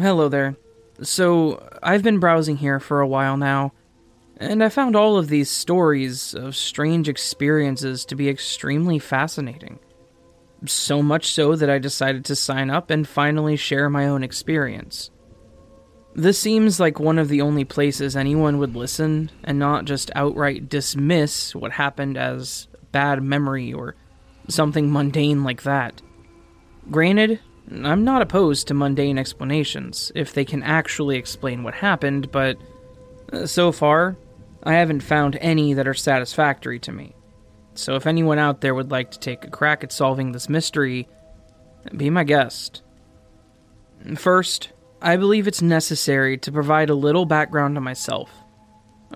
Hello there. So, I've been browsing here for a while now, and I found all of these stories of strange experiences to be extremely fascinating. So much so that I decided to sign up and finally share my own experience. This seems like one of the only places anyone would listen and not just outright dismiss what happened as bad memory or something mundane like that. Granted, I'm not opposed to mundane explanations if they can actually explain what happened, but uh, so far, I haven't found any that are satisfactory to me. So if anyone out there would like to take a crack at solving this mystery, be my guest. First, I believe it's necessary to provide a little background on myself.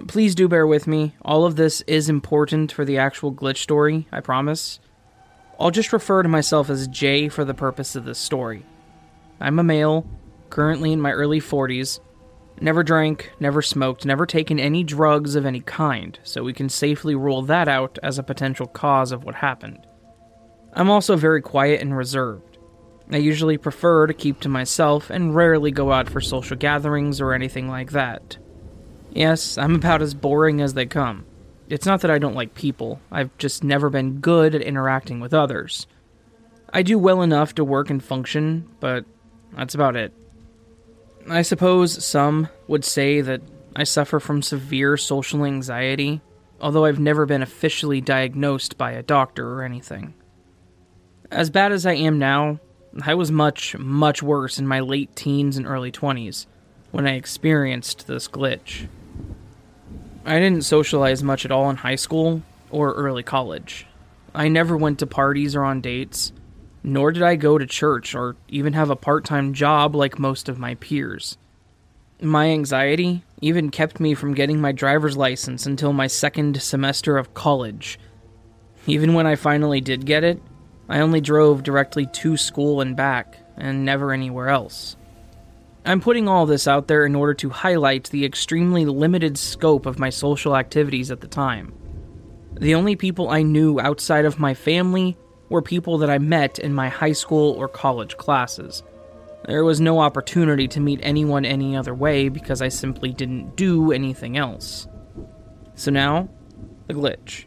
Please do bear with me. All of this is important for the actual glitch story, I promise. I'll just refer to myself as Jay for the purpose of this story. I'm a male, currently in my early 40s, never drank, never smoked, never taken any drugs of any kind, so we can safely rule that out as a potential cause of what happened. I'm also very quiet and reserved. I usually prefer to keep to myself and rarely go out for social gatherings or anything like that. Yes, I'm about as boring as they come. It's not that I don't like people, I've just never been good at interacting with others. I do well enough to work and function, but that's about it. I suppose some would say that I suffer from severe social anxiety, although I've never been officially diagnosed by a doctor or anything. As bad as I am now, I was much, much worse in my late teens and early 20s when I experienced this glitch. I didn't socialize much at all in high school or early college. I never went to parties or on dates, nor did I go to church or even have a part time job like most of my peers. My anxiety even kept me from getting my driver's license until my second semester of college. Even when I finally did get it, I only drove directly to school and back, and never anywhere else. I'm putting all this out there in order to highlight the extremely limited scope of my social activities at the time. The only people I knew outside of my family were people that I met in my high school or college classes. There was no opportunity to meet anyone any other way because I simply didn't do anything else. So now, the glitch.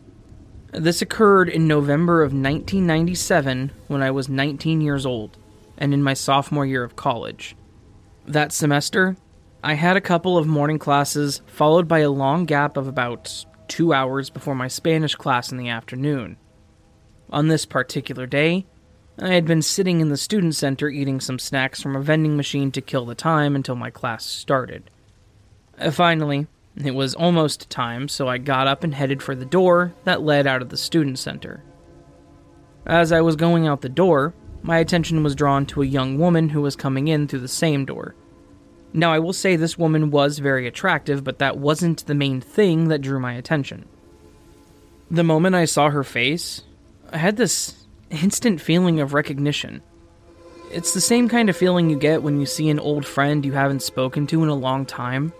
This occurred in November of 1997 when I was 19 years old and in my sophomore year of college. That semester, I had a couple of morning classes, followed by a long gap of about two hours before my Spanish class in the afternoon. On this particular day, I had been sitting in the student center eating some snacks from a vending machine to kill the time until my class started. Uh, finally, it was almost time, so I got up and headed for the door that led out of the student center. As I was going out the door, my attention was drawn to a young woman who was coming in through the same door. Now, I will say this woman was very attractive, but that wasn't the main thing that drew my attention. The moment I saw her face, I had this instant feeling of recognition. It's the same kind of feeling you get when you see an old friend you haven't spoken to in a long time.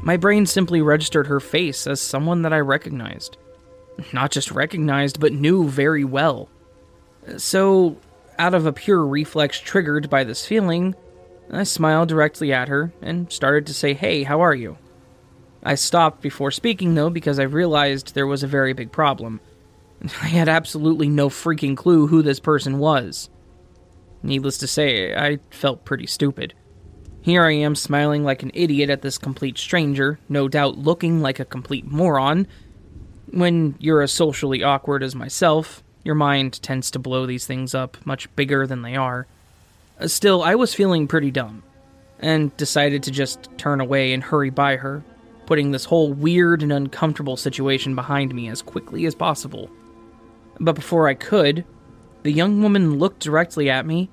My brain simply registered her face as someone that I recognized. Not just recognized, but knew very well. So, out of a pure reflex triggered by this feeling, I smiled directly at her and started to say, Hey, how are you? I stopped before speaking, though, because I realized there was a very big problem. I had absolutely no freaking clue who this person was. Needless to say, I felt pretty stupid. Here I am smiling like an idiot at this complete stranger, no doubt looking like a complete moron. When you're as socially awkward as myself, your mind tends to blow these things up much bigger than they are. Uh, still, I was feeling pretty dumb, and decided to just turn away and hurry by her, putting this whole weird and uncomfortable situation behind me as quickly as possible. But before I could, the young woman looked directly at me,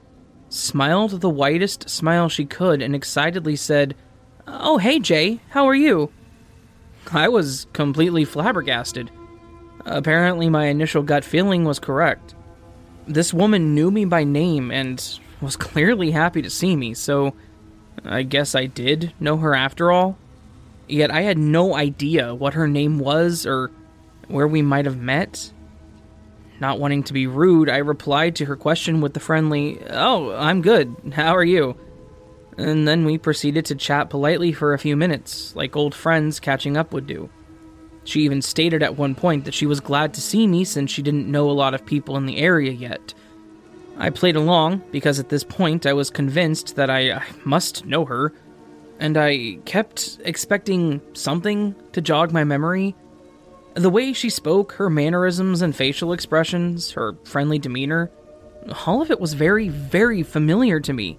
smiled the whitest smile she could, and excitedly said, Oh, hey, Jay, how are you? I was completely flabbergasted. Apparently, my initial gut feeling was correct. This woman knew me by name and was clearly happy to see me, so I guess I did know her after all. Yet I had no idea what her name was or where we might have met. Not wanting to be rude, I replied to her question with the friendly, Oh, I'm good. How are you? and then we proceeded to chat politely for a few minutes, like old friends catching up would do. She even stated at one point that she was glad to see me since she didn't know a lot of people in the area yet. I played along because at this point I was convinced that I, must know her, and I kept expecting something to jog my memory. The way she spoke, her mannerisms and facial expressions, her friendly demeanor, all of it was very, very familiar to me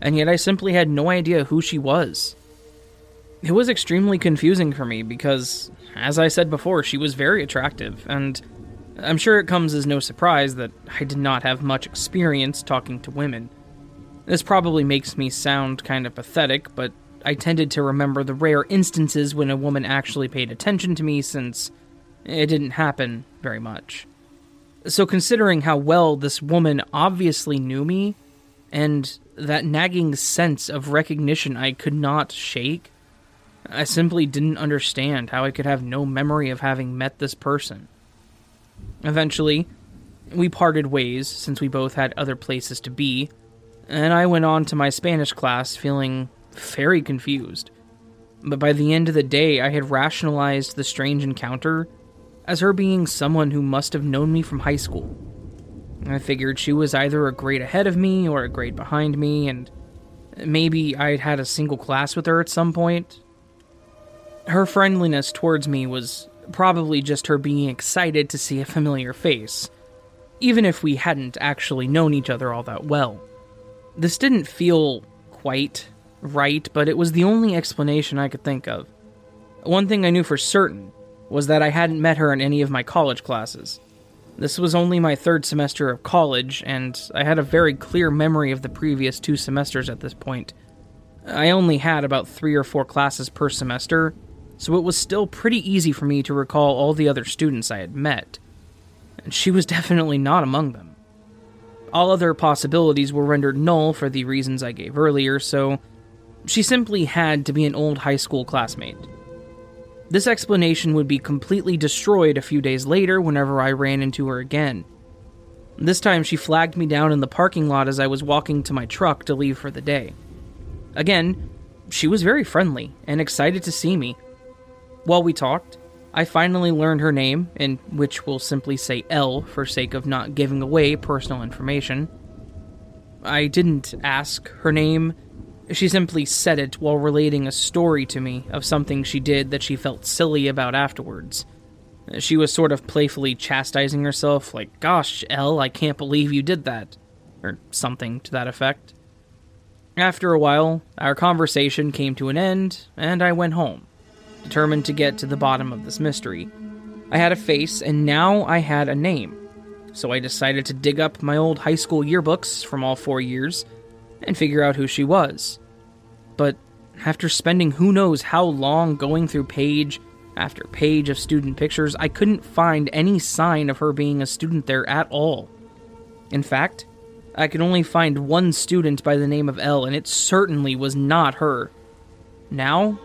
and yet I simply had no idea who she was. It was extremely confusing for me because, as I said before, she was very attractive, and I'm sure it comes as no surprise that I did not have much experience talking to women. This probably makes me sound kind of pathetic, but I tended to remember the rare instances when a woman actually paid attention to me since it didn't happen very much. So, considering how well this woman obviously knew me, and that nagging sense of recognition I could not shake. I simply didn't understand how I could have no memory of having met this person. Eventually, we parted ways since we both had other places to be, and I went on to my Spanish class feeling very confused. But by the end of the day, I had rationalized the strange encounter as her being someone who must have known me from high school I figured she was either a grade ahead of me or a grade behind me, and maybe I'd had a single class with her at some point. Her friendliness towards me was probably just her being excited to see a familiar face, even if we hadn't actually known each other all that well. This didn't feel quite right, but it was the only explanation I could think of. One thing I knew for certain was that I hadn't met her in any of my college classes. This was only my third semester of college, and I had a very clear memory of the previous two semesters at this point. I only had about three or four classes per semester, so it was still pretty easy for me to recall all the other students I had met. And she was definitely not among them. All other possibilities were rendered null for the reasons I gave earlier, so she simply had to be an old high school classmate. This explanation would be completely destroyed a few days later whenever I ran into her again. This time, she flagged me down in the parking lot as I was walking to my truck to leave for the day. Again, she was very friendly and excited to see me. While we talked, I finally learned her name, in which we'll simply say L for sake of not giving away personal information. I didn't ask her name she simply said it while relating a story to me of something she did that she felt silly about afterwards. She was sort of playfully chastising herself, like, Gosh, L, I can't believe you did that. Or something to that effect. After a while, our conversation came to an end, and I went home, determined to get to the bottom of this mystery. I had a face, and now I had a name. So I decided to dig up my old high school yearbooks from all four years and figure out who she was. But after spending who knows how long going through page after page of student pictures, I couldn't find any sign of her being a student there at all. In fact, I could only find one student by the name of L, and it certainly was not her. Now,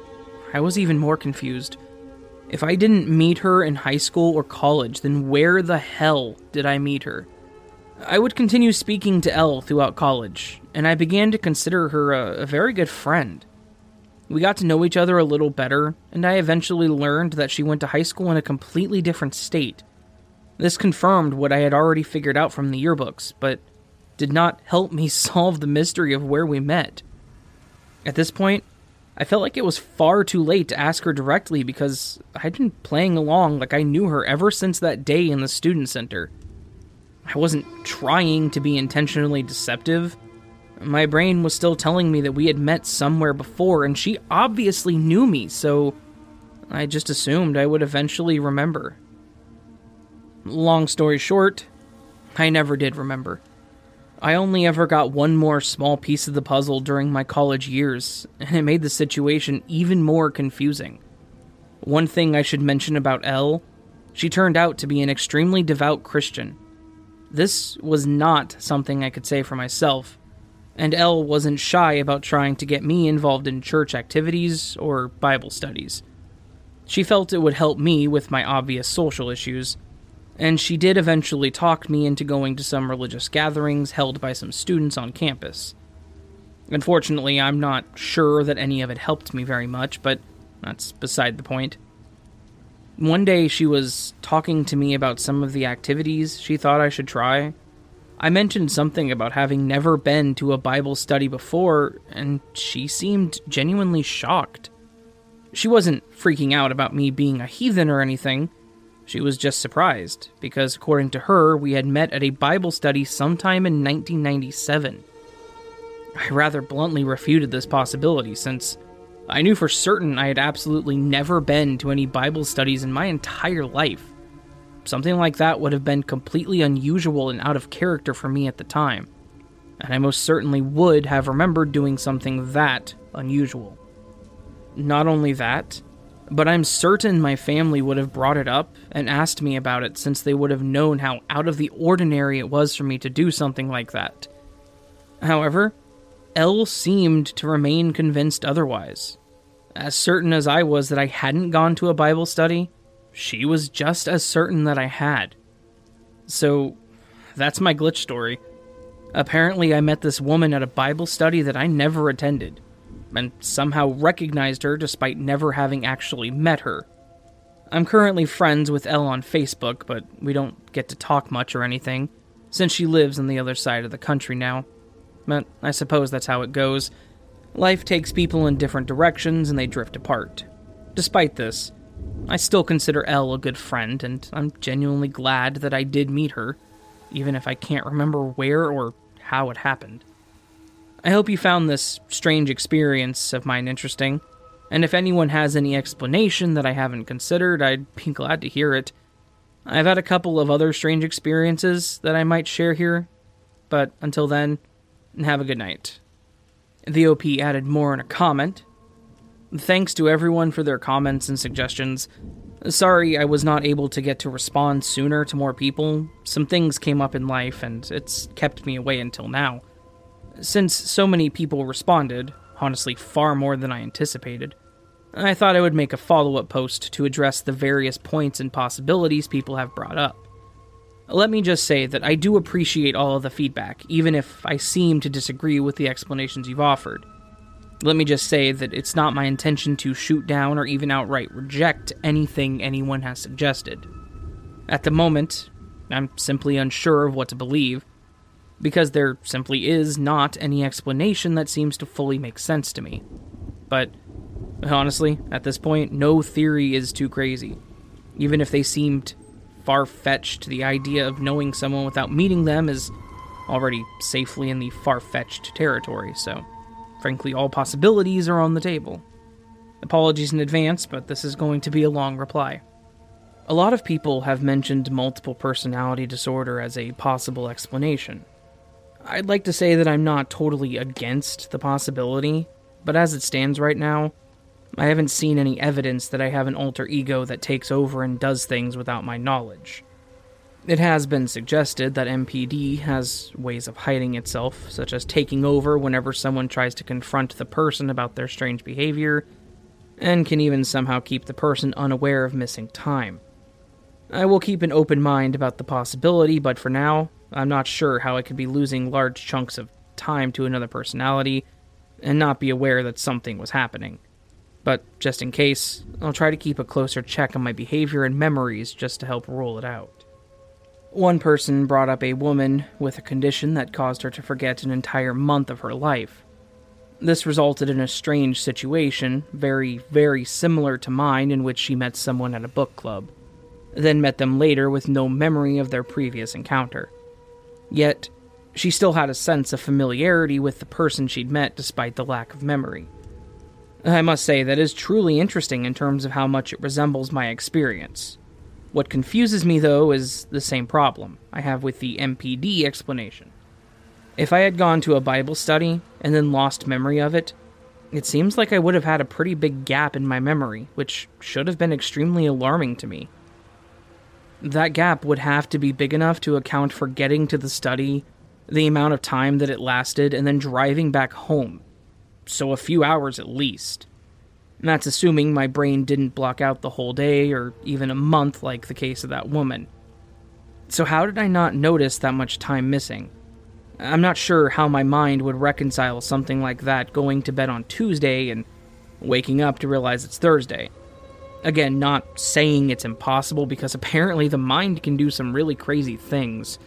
I was even more confused. If I didn't meet her in high school or college, then where the hell did I meet her? I would continue speaking to Elle throughout college, and I began to consider her a, a, very good friend. We got to know each other a little better, and I eventually learned that she went to high school in a completely different state. This confirmed what I had already figured out from the yearbooks, but did not help me solve the mystery of where we met. At this point, I felt like it was far too late to ask her directly because I'd been playing along like I knew her ever since that day in the student center. I wasn't trying to be intentionally deceptive. My brain was still telling me that we had met somewhere before, and she obviously knew me, so I just assumed I would eventually remember. Long story short, I never did remember. I only ever got one more small piece of the puzzle during my college years, and it made the situation even more confusing. One thing I should mention about Elle she turned out to be an extremely devout Christian. This was not something I could say for myself, and Elle wasn't shy about trying to get me involved in church activities or Bible studies. She felt it would help me with my obvious social issues, and she did eventually talk me into going to some religious gatherings held by some students on campus. Unfortunately, I'm not sure that any of it helped me very much, but that's beside the point. One day she was talking to me about some of the activities she thought I should try. I mentioned something about having never been to a Bible study before, and she seemed genuinely shocked. She wasn't freaking out about me being a heathen or anything. She was just surprised, because according to her, we had met at a Bible study sometime in 1997. I rather bluntly refuted this possibility, since I knew for certain I had absolutely never been to any Bible studies in my entire life. Something like that would have been completely unusual and out of character for me at the time, and I most certainly would have remembered doing something that unusual. Not only that, but I'm certain my family would have brought it up and asked me about it since they would have known how out of the ordinary it was for me to do something like that. However, Elle seemed to remain convinced otherwise. As certain as I was that I hadn't gone to a Bible study, she was just as certain that I had. So, that's my glitch story. Apparently, I met this woman at a Bible study that I never attended, and somehow recognized her despite never having actually met her. I'm currently friends with Elle on Facebook, but we don't get to talk much or anything, since she lives on the other side of the country now. But I suppose that's how it goes. Life takes people in different directions and they drift apart. Despite this, I still consider Elle a good friend, and I'm genuinely glad that I did meet her, even if I can't remember where or how it happened. I hope you found this strange experience of mine interesting, and if anyone has any explanation that I haven't considered, I'd be glad to hear it. I've had a couple of other strange experiences that I might share here, but until then, have a good night. The OP added more in a comment. Thanks to everyone for their comments and suggestions. Sorry I was not able to get to respond sooner to more people. Some things came up in life and it's kept me away until now. Since so many people responded, honestly far more than I anticipated, I thought I would make a follow up post to address the various points and possibilities people have brought up. Let me just say that I do appreciate all of the feedback, even if I seem to disagree with the explanations you've offered. Let me just say that it's not my intention to shoot down or even outright reject anything anyone has suggested. At the moment, I'm simply unsure of what to believe, because there simply is not any explanation that seems to fully make sense to me. But honestly, at this point, no theory is too crazy. Even if they seemed far fetched, the idea of knowing someone without meeting them is already safely in the far fetched territory, so frankly, all possibilities are on the table. Apologies in advance, but this is going to be a long reply. A lot of people have mentioned multiple personality disorder as a possible explanation. I'd like to say that I'm not totally against the possibility, but as it stands right now, I haven't seen any evidence that I have an alter ego that takes over and does things without my knowledge. It has been suggested that MPD has ways of hiding itself, such as taking over whenever someone tries to confront the person about their strange behavior, and can even somehow keep the person unaware of missing time. I will keep an open mind about the possibility, but for now, I'm not sure how I could be losing large chunks of time to another personality and not be aware that something was happening but just in case, I'll try to keep a closer check on my behavior and memories just to help rule it out. One person brought up a woman with a condition that caused her to forget an entire month of her life. This resulted in a strange situation, very, very similar to mine, in which she met someone at a book club, then met them later with no memory of their previous encounter. Yet, she still had a sense of familiarity with the person she'd met despite the lack of memory. I must say that is truly interesting in terms of how much it resembles my experience. What confuses me, though, is the same problem I have with the MPD explanation. If I had gone to a Bible study and then lost memory of it, it seems like I would have had a pretty big gap in my memory, which should have been extremely alarming to me. That gap would have to be big enough to account for getting to the study, the amount of time that it lasted, and then driving back home so a few hours at least. And that's assuming my brain didn't block out the whole day or even a month like the case of that woman. So, how did I not notice that much time missing? I'm not sure how my mind would reconcile something like that going to bed on Tuesday and waking up to realize it's Thursday. Again, not saying it's impossible because apparently the mind can do some really crazy things.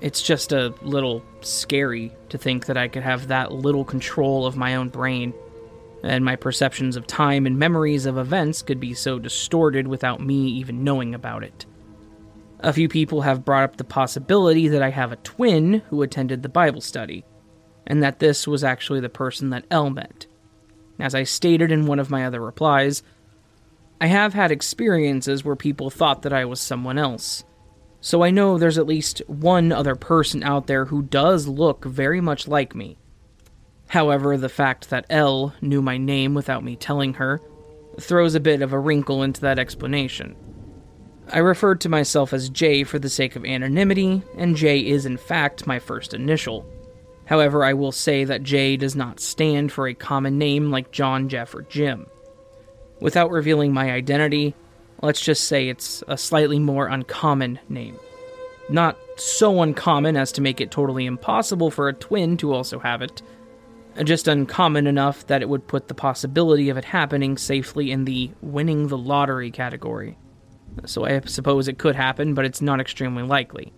It's just a little scary to think that I could have that little control of my own brain, and my perceptions of time and memories of events could be so distorted without me even knowing about it. A few people have brought up the possibility that I have a twin who attended the Bible study, and that this was actually the person that Elle met. As I stated in one of my other replies, I have had experiences where people thought that I was someone else. So I know there's at least one other person out there who does look very much like me. However, the fact that Elle knew my name without me telling her throws a bit of a wrinkle into that explanation. I referred to myself as J for the sake of anonymity, and J is in fact my first initial. However, I will say that J does not stand for a common name like John, Jeff, or Jim. Without revealing my identity, let's just say it's a slightly more uncommon name. Not so uncommon as to make it totally impossible for a twin to also have it, just uncommon enough that it would put the possibility of it happening safely in the winning the lottery category so I suppose it could happen, but it's not extremely likely.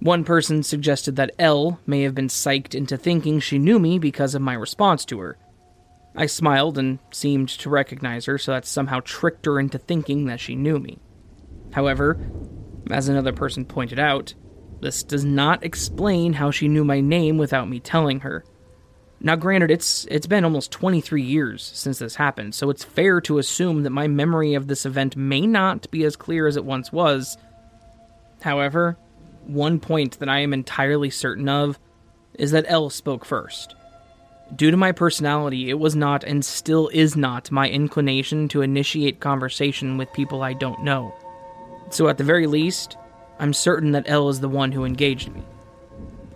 One person suggested that Elle may have been psyched into thinking she knew me because of my response to her. I smiled and seemed to recognize her, so that somehow tricked her into thinking that she knew me. However, as another person pointed out, this does not explain how she knew my name without me telling her. Now, granted, it's it's been almost 23 years since this happened, so it's fair to assume that my memory of this event may not be as clear as it once was. However, one point that I am entirely certain of is that Elle spoke first. Due to my personality, it was not and still is not my inclination to initiate conversation with people I don't know. So, at the very least, I'm certain that Elle is the one who engaged me.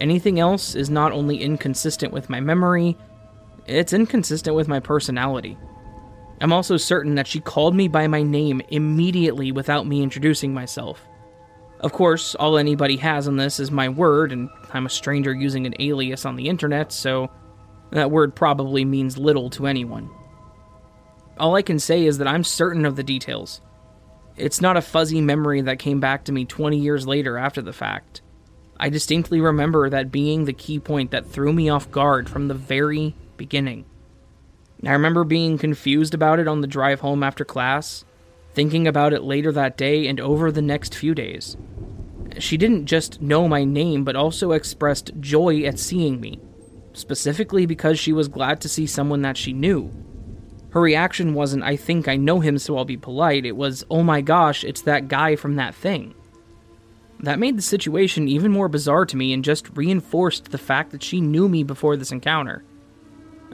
Anything else is not only inconsistent with my memory, it's inconsistent with my personality. I'm also certain that she called me by my name immediately without me introducing myself. Of course, all anybody has on this is my word, and I'm a stranger using an alias on the internet, so that word probably means little to anyone. All I can say is that I'm certain of the details. It's not a fuzzy memory that came back to me 20 years later after the fact. I distinctly remember that being the key point that threw me off guard from the very beginning. I remember being confused about it on the drive home after class, thinking about it later that day and over the next few days. She didn't just know my name, but also expressed joy at seeing me, specifically because she was glad to see someone that she knew. Her reaction wasn't, I think I know him, so I'll be polite. It was, oh my gosh, it's that guy from that thing. That made the situation even more bizarre to me and just reinforced the fact that she knew me before this encounter.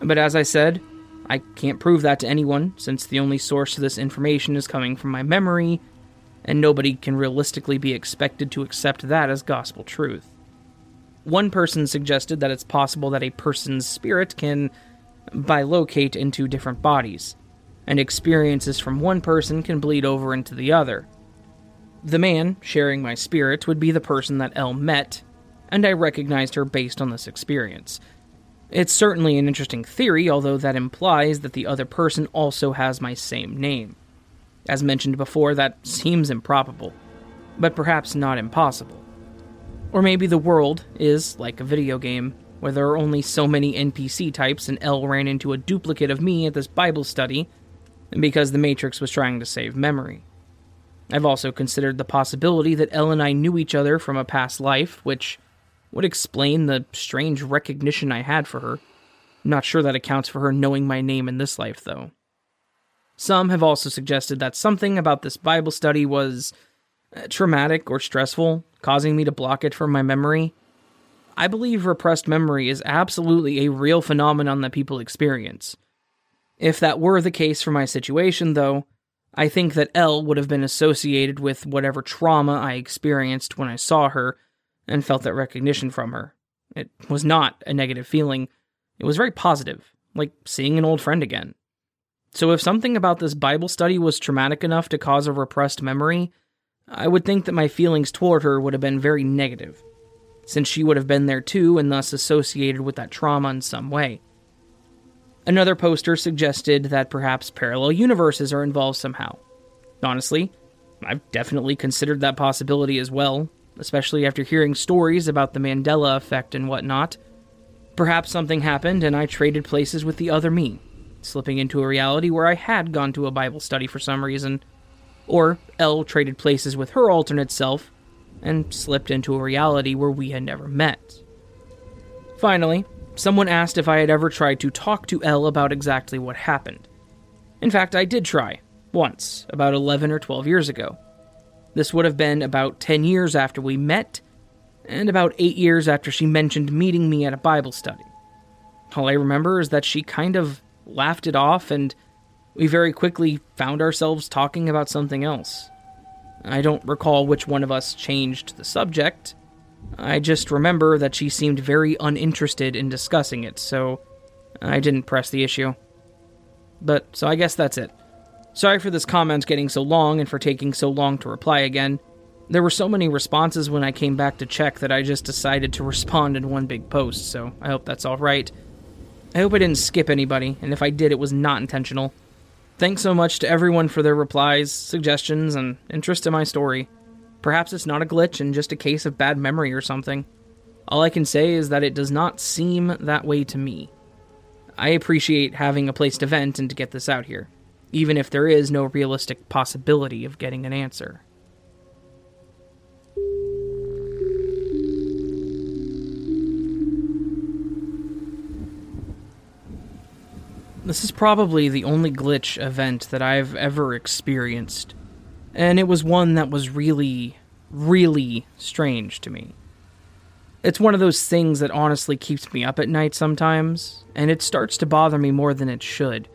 But as I said, I can't prove that to anyone, since the only source of this information is coming from my memory, and nobody can realistically be expected to accept that as gospel truth. One person suggested that it's possible that a person's spirit can bilocate into different bodies, and experiences from one person can bleed over into the other. The man sharing my spirit would be the person that Elle met, and I recognized her based on this experience. It's certainly an interesting theory, although that implies that the other person also has my same name. As mentioned before, that seems improbable, but perhaps not impossible. Or maybe the world is like a video game, where there are only so many NPC types and L ran into a duplicate of me at this Bible study because the Matrix was trying to save memory. I've also considered the possibility that L and I knew each other from a past life, which would explain the strange recognition I had for her. not sure that accounts for her knowing my name in this life, though. Some have also suggested that something about this Bible study was Uh, traumatic or stressful, causing me to block it from my memory. I believe repressed memory is absolutely a real phenomenon that people experience. If that were the case for my situation, though, I think that L would have been associated with whatever trauma I experienced when I saw her and felt that recognition from her. It was not a negative feeling, it was very positive, like seeing an old friend again. So, if something about this Bible study was traumatic enough to cause a repressed memory, I would think that my feelings toward her would have been very negative. since she would have been there too and thus associated with that trauma in some way. Another poster suggested that perhaps parallel universes are involved somehow. Honestly, I've definitely considered that possibility as well, especially after hearing stories about the Mandela effect and whatnot. Perhaps something happened and I traded places with the other me, slipping into a reality where I had gone to a Bible study for some reason. Or Elle traded places with her alternate self and slipped into a reality where we had never met. Finally, someone asked if I had ever tried to talk to Elle about exactly what happened. In fact, I did try, once, about 11 or 12 years ago. This would have been about 10 years after we met, and about 8 years after she mentioned meeting me at a Bible study. All I remember is that she kind of laughed it off, and we very quickly found ourselves talking about something else. I don't recall which one of us changed the subject. I just remember that she seemed very uninterested in discussing it, so I didn't press the issue. But, so I guess that's it. Sorry for this comment getting so long and for taking so long to reply again. There were so many responses when I came back to check that I just decided to respond in one big post, so I hope that's alright. I hope I didn't skip anybody, and if I did, it was not intentional. Thanks so much to everyone for their replies, suggestions, and interest in my story. Perhaps it's not a glitch and just a case of bad memory or something. All I can say is that it does not seem that way to me. I appreciate having a place to vent and to get this out here, even if there is no realistic possibility of getting an answer. This is probably the only glitch event that I've ever experienced, and it was one that was really, really strange to me. It's one of those things that honestly keeps me up at night sometimes, and it starts to bother me more than it should.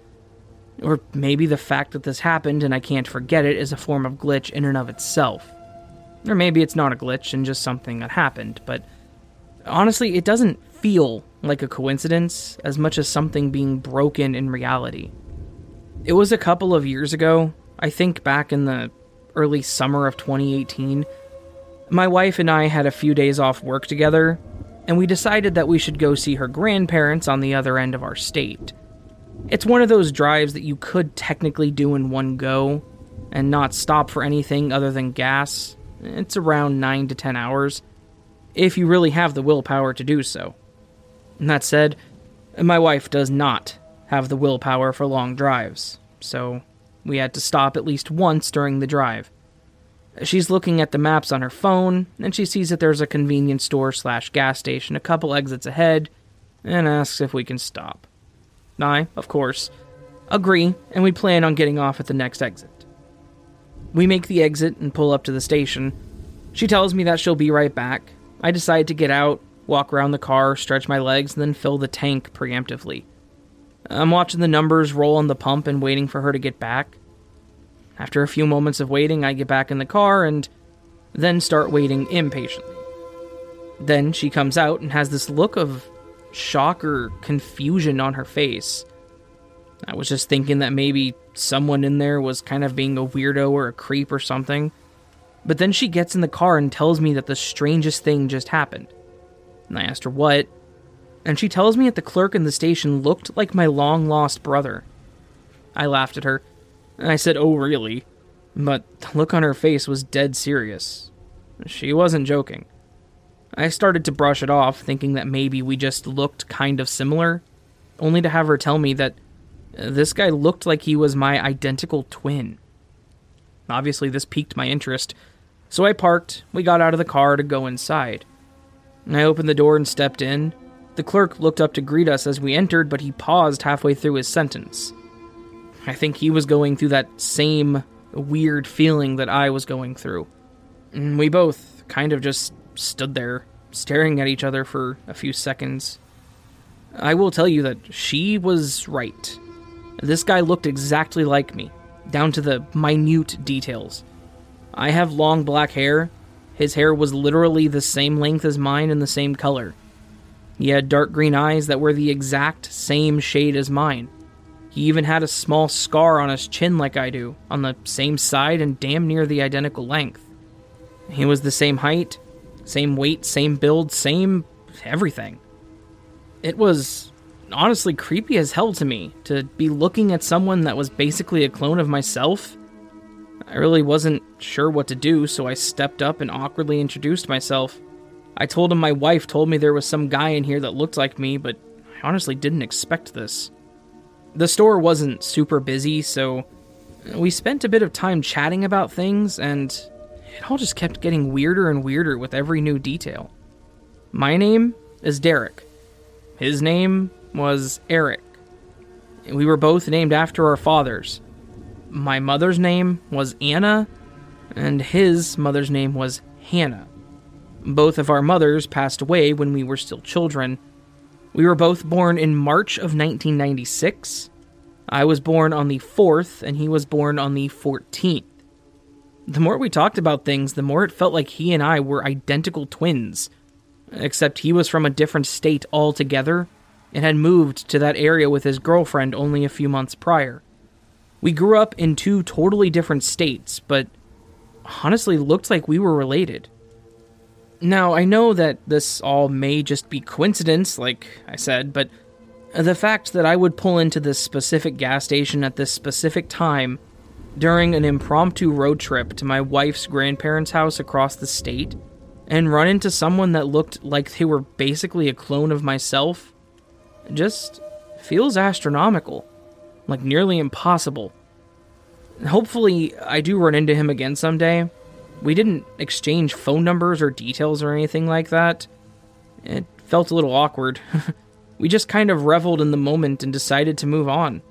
Or maybe the fact that this happened and I can't forget it is a form of glitch in and of itself. Or maybe it's not a glitch and just something that happened, but honestly, it doesn't feel like a coincidence as much as something being broken in reality. It was a couple of years ago, I think back in the early summer of 2018. My wife and I had a few days off work together, and we decided that we should go see her grandparents on the other end of our state. It's one of those drives that you could technically do in one go and not stop for anything other than gas. It's around 9 to 10 hours, if you really have the willpower to do so. That said, my wife does not have the willpower for long drives, so we had to stop at least once during the drive. She's looking at the maps on her phone, and she sees that there's a convenience store slash gas station a couple exits ahead, and asks if we can stop. I, of course, agree, and we plan on getting off at the next exit. We make the exit and pull up to the station. She tells me that she'll be right back. I decide to get out, walk around the car, stretch my legs, and then fill the tank preemptively. I'm watching the numbers roll on the pump and waiting for her to get back. After a few moments of waiting, I get back in the car and then start waiting impatiently. Then she comes out and has this look of shock or confusion on her face. I was just thinking that maybe someone in there was kind of being a weirdo or a creep or something. But then she gets in the car and tells me that the strangest thing just happened and I asked her what, and she tells me that the clerk in the station looked like my long lost brother. I laughed at her, and I said, Oh, really? But the look on her face was dead serious. She wasn't joking. I started to brush it off, thinking that maybe we just looked kind of similar, only to have her tell me that uh, this guy looked like he was my identical twin. Obviously, this piqued my interest, so I parked, we got out of the car to go inside. I opened the door and stepped in. The clerk looked up to greet us as we entered, but he paused halfway through his sentence. I think he was going through that same weird feeling that I was going through. And we both kind of just stood there, staring at each other for a few seconds. I will tell you that she was right. This guy looked exactly like me, down to the minute details. I have long black hair, his hair was literally the same length as mine and the same color. He had dark green eyes that were the exact same shade as mine. He even had a small scar on his chin like I do, on the same side and damn near the identical length. He was the same height, Same weight, same build, same everything. It was honestly creepy as hell to me to be looking at someone that was basically a clone of myself. I really wasn't sure what to do, so I stepped up and awkwardly introduced myself. I told him my wife told me there was some guy in here that looked like me, but I honestly didn't expect this. The store wasn't super busy, so we spent a bit of time chatting about things, and it all just kept getting weirder and weirder with every new detail. My name is Derek. His name was Eric. We were both named after our fathers. My mother's name was Anna, and his mother's name was Hannah. Both of our mothers passed away when we were still children. We were both born in March of 1996. I was born on the 4th, and he was born on the 14th. The more we talked about things, the more it felt like he and I were identical twins, except he was from a different state altogether and had moved to that area with his girlfriend only a few months prior. We grew up in two totally different states, but honestly looked like we were related. Now, I know that this all may just be coincidence, like I said, but the fact that I would pull into this specific gas station at this specific time during an impromptu road trip to my wife's grandparents' house across the state and run into someone that looked like they were basically a clone of myself just feels astronomical, like nearly impossible. Hopefully, I do run into him again someday, we didn't exchange phone numbers or details or anything like that. It felt a little awkward. we just kind of reveled in the moment and decided to move on.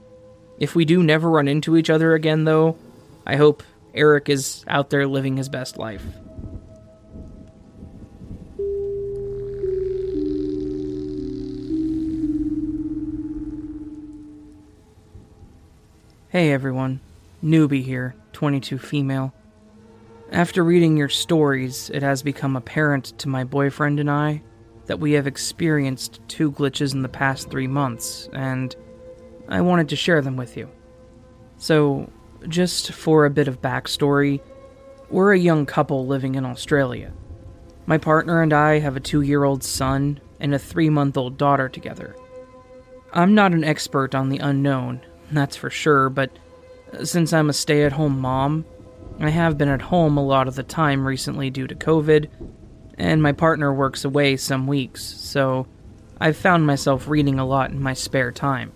If we do never run into each other again, though, I hope Eric is out there living his best life. Hey everyone, newbie here, 22 female. After reading your stories, it has become apparent to my boyfriend and I that we have experienced two glitches in the past three months, and I wanted to share them with you. So, just for a bit of backstory, we're a young couple living in Australia. My partner and I have a two year old son and a three month old daughter together. I'm not an expert on the unknown, that's for sure, but uh, since I'm a stay at home mom, I have been at home a lot of the time recently due to COVID, and my partner works away some weeks, so I've found myself reading a lot in my spare time.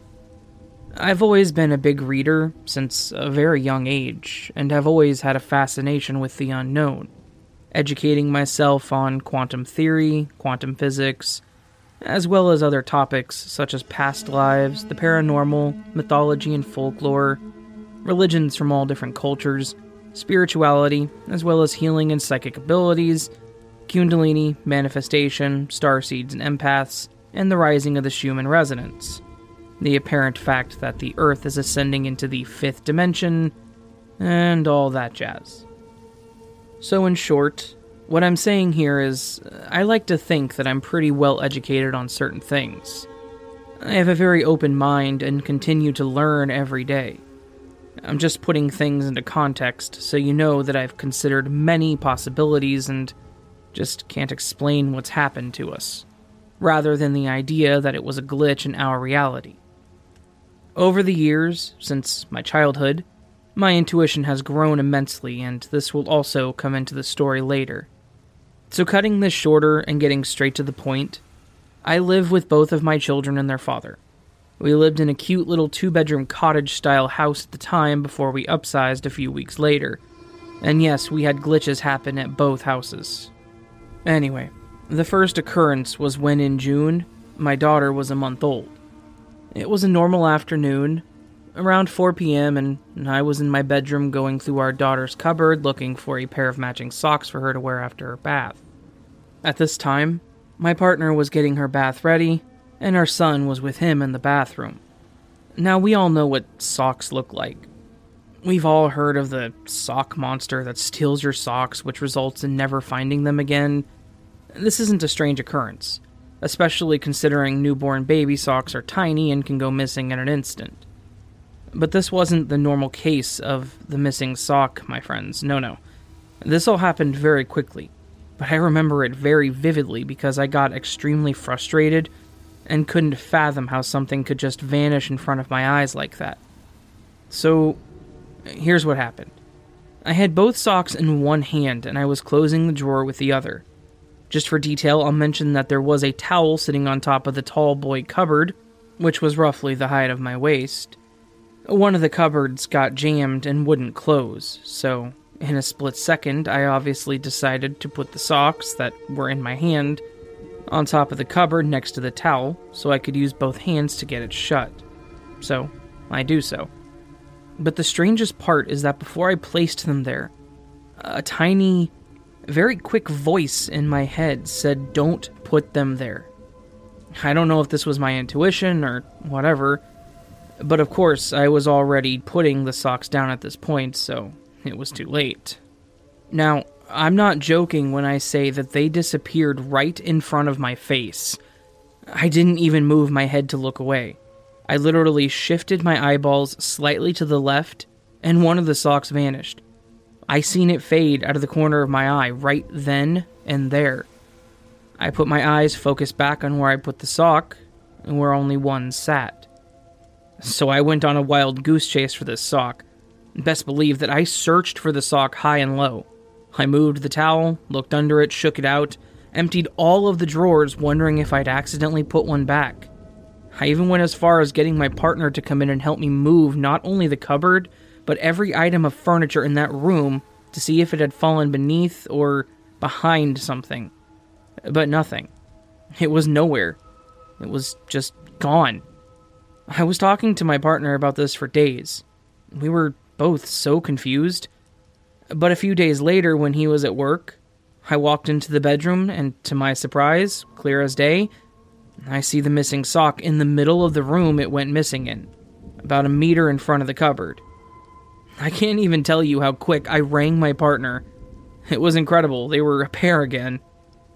I've always been a big reader since a very young age, and have always had a fascination with the unknown, educating myself on quantum theory, quantum physics, as well as other topics such as past lives, the paranormal, mythology and folklore, religions from all different cultures, spirituality, as well as healing and psychic abilities, Kundalini, manifestation, star seeds and empaths, and the rising of the Schumann resonance. The apparent fact that the Earth is ascending into the fifth dimension, and all that jazz. So, in short, what I'm saying here is I like to think that I'm pretty well educated on certain things. I have a very open mind and continue to learn every day. I'm just putting things into context so you know that I've considered many possibilities and just can't explain what's happened to us, rather than the idea that it was a glitch in our reality. Over the years, since my childhood, my intuition has grown immensely, and this will also come into the story later. So, cutting this shorter and getting straight to the point, I live with both of my children and their father. We lived in a cute little two bedroom cottage style house at the time before we upsized a few weeks later. And yes, we had glitches happen at both houses. Anyway, the first occurrence was when in June, my daughter was a month old. It was a normal afternoon, around 4 p.m., and I was in my bedroom going through our daughter's cupboard looking for a pair of matching socks for her to wear after her bath. At this time, my partner was getting her bath ready, and our son was with him in the bathroom. Now, we all know what socks look like. We've all heard of the sock monster that steals your socks, which results in never finding them again. This isn't a strange occurrence, especially considering newborn baby socks are tiny and can go missing in an instant. But this wasn't the normal case of the missing sock, my friends. No, no. This all happened very quickly. But I remember it very vividly because I got extremely frustrated and couldn't fathom how something could just vanish in front of my eyes like that. So, here's what happened I had both socks in one hand and I was closing the drawer with the other. Just for detail, I'll mention that there was a towel sitting on top of the tall boy cupboard, which was roughly the height of my waist. One of the cupboards got jammed and wouldn't close, so in a split second, I obviously decided to put the socks that were in my hand on top of the cupboard next to the towel so I could use both hands to get it shut. So, I do so. But the strangest part is that before I placed them there, a tiny, very quick voice in my head said, Don't put them there. I don't know if this was my intuition or whatever, but of course, I was already putting the socks down at this point, so it was too late. Now, I'm not joking when I say that they disappeared right in front of my face. I didn't even move my head to look away. I literally shifted my eyeballs slightly to the left, and one of the socks vanished. I seen it fade out of the corner of my eye right then and there. I put my eyes focused back on where I put the sock, and where only one sat. So I went on a wild goose chase for this sock. Best believe that I searched for the sock high and low. I moved the towel, looked under it, shook it out, emptied all of the drawers, wondering if I'd accidentally put one back. I even went as far as getting my partner to come in and help me move not only the cupboard, but every item of furniture in that room to see if it had fallen beneath or behind something. But nothing. It was nowhere. It was just gone. I was talking to my partner about this for days. We were both so confused. But a few days later, when he was at work, I walked into the bedroom, and to my surprise, clear as day, I see the missing sock in the middle of the room it went missing in, about a meter in front of the cupboard. I can't even tell you how quick I rang my partner. It was incredible, they were a pair again.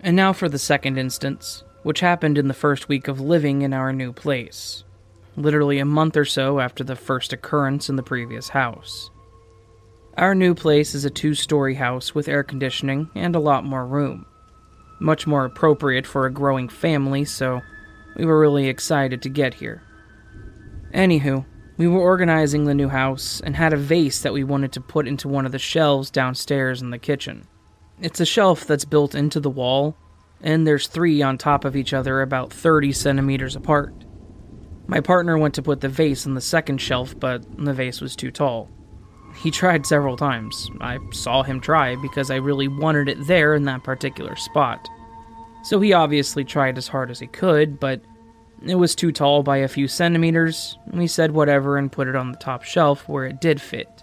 And now for the second instance, which happened in the first week of living in our new place, literally a month or so after the first occurrence in the previous house. Our new place is a two story house with air conditioning and a lot more room. Much more appropriate for a growing family, so we were really excited to get here. Anywho, we were organizing the new house and had a vase that we wanted to put into one of the shelves downstairs in the kitchen. It's a shelf that's built into the wall, and there's three on top of each other about 30 centimeters apart. My partner went to put the vase on the second shelf, but the vase was too tall. He tried several times. I saw him try because I really wanted it there in that particular spot. So he obviously tried as hard as he could, but it was too tall by a few centimeters. We said whatever and put it on the top shelf where it did fit.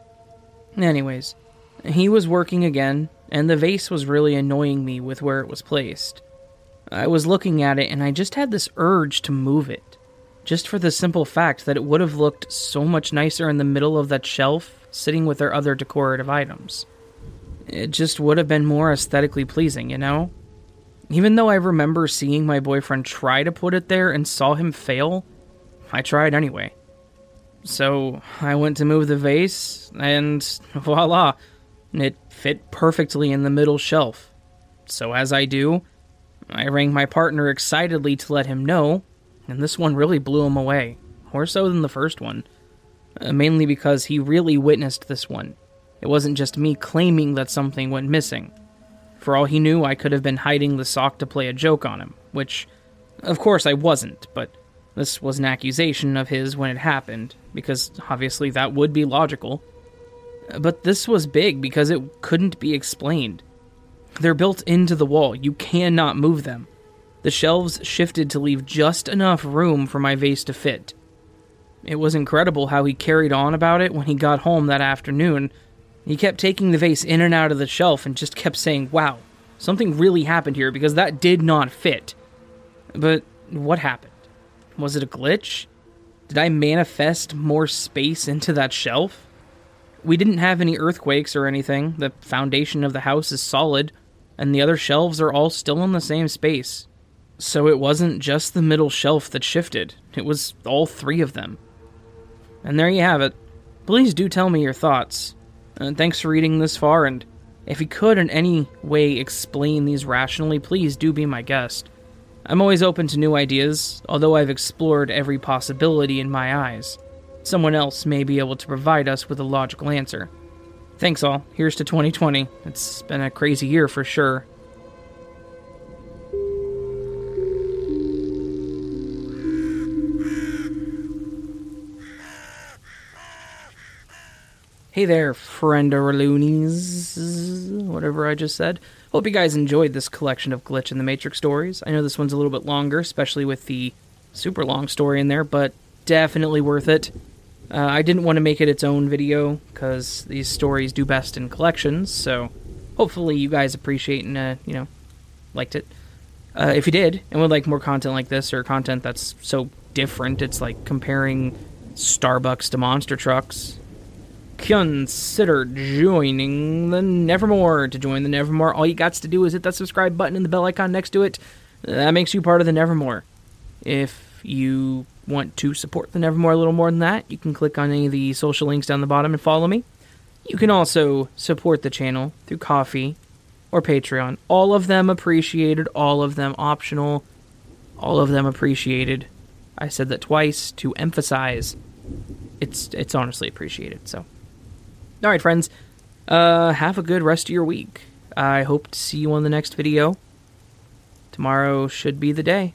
Anyways, he was working again, and the vase was really annoying me with where it was placed. I was looking at it and I just had this urge to move it. Just for the simple fact that it would have looked so much nicer in the middle of that shelf sitting with their other decorative items. It just would have been more aesthetically pleasing, you know? Even though I remember seeing my boyfriend try to put it there and saw him fail, I tried anyway. So I went to move the vase, and voila, it fit perfectly in the middle shelf. So as I do, I rang my partner excitedly to let him know, and this one really blew him away, more so than the first one uh, mainly because he really witnessed this one. It wasn't just me claiming that something went missing. For all he knew, I could have been hiding the sock to play a joke on him, which, of course, I wasn't, but this was an accusation of his when it happened, because obviously that would be logical. But this was big because it couldn't be explained. They're built into the wall, you cannot move them. The shelves shifted to leave just enough room for my vase to fit. It was incredible how he carried on about it when he got home that afternoon. He kept taking the vase in and out of the shelf and just kept saying, Wow, something really happened here because that did not fit. But what happened? Was it a glitch? Did I manifest more space into that shelf? We didn't have any earthquakes or anything. The foundation of the house is solid, and the other shelves are all still in the same space. So it wasn't just the middle shelf that shifted, it was all three of them. And there you have it. Please do tell me your thoughts. Uh, thanks for reading this far, and If you could in any way explain these rationally, please do be my guest. I'm always open to new ideas, although I've explored every possibility in my eyes. Someone else may be able to provide us with a logical answer. Thanks all. Here's to 2020. It's been a crazy year for sure. Hey there, friend or loonies. Whatever I just said. Hope you guys enjoyed this collection of Glitch in the Matrix stories. I know this one's a little bit longer, especially with the super long story in there, but definitely worth it. Uh, I didn't want to make it its own video because these stories do best in collections, so hopefully you guys appreciate and, uh, you know, liked it. Uh, if you did and would like more content like this or content that's so different, it's like comparing Starbucks to monster trucks, consider joining the Nevermore. To join the Nevermore, all you got to do is hit that subscribe button and the bell icon next to it. That makes you part of the Nevermore. If you want to support the Nevermore a little more than that, you can click on any of the social links down the bottom and follow me. You can also support the channel through Ko-fi or Patreon. All of them appreciated, all of them optional, all of them appreciated. I said that twice to emphasize. It's it's honestly appreciated. So all right, friends. Uh, have a good rest of your week. I hope to see you on the next video. Tomorrow should be the day.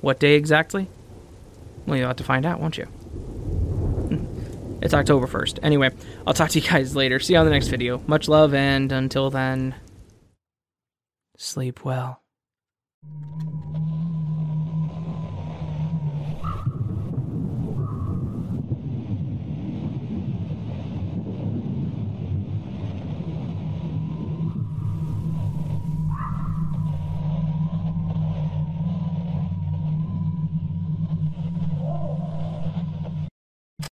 What day exactly? Well, you'll have to find out, won't you? It's October 1st. Anyway, I'll talk to you guys later. See you on the next video. Much love, and until then, sleep well.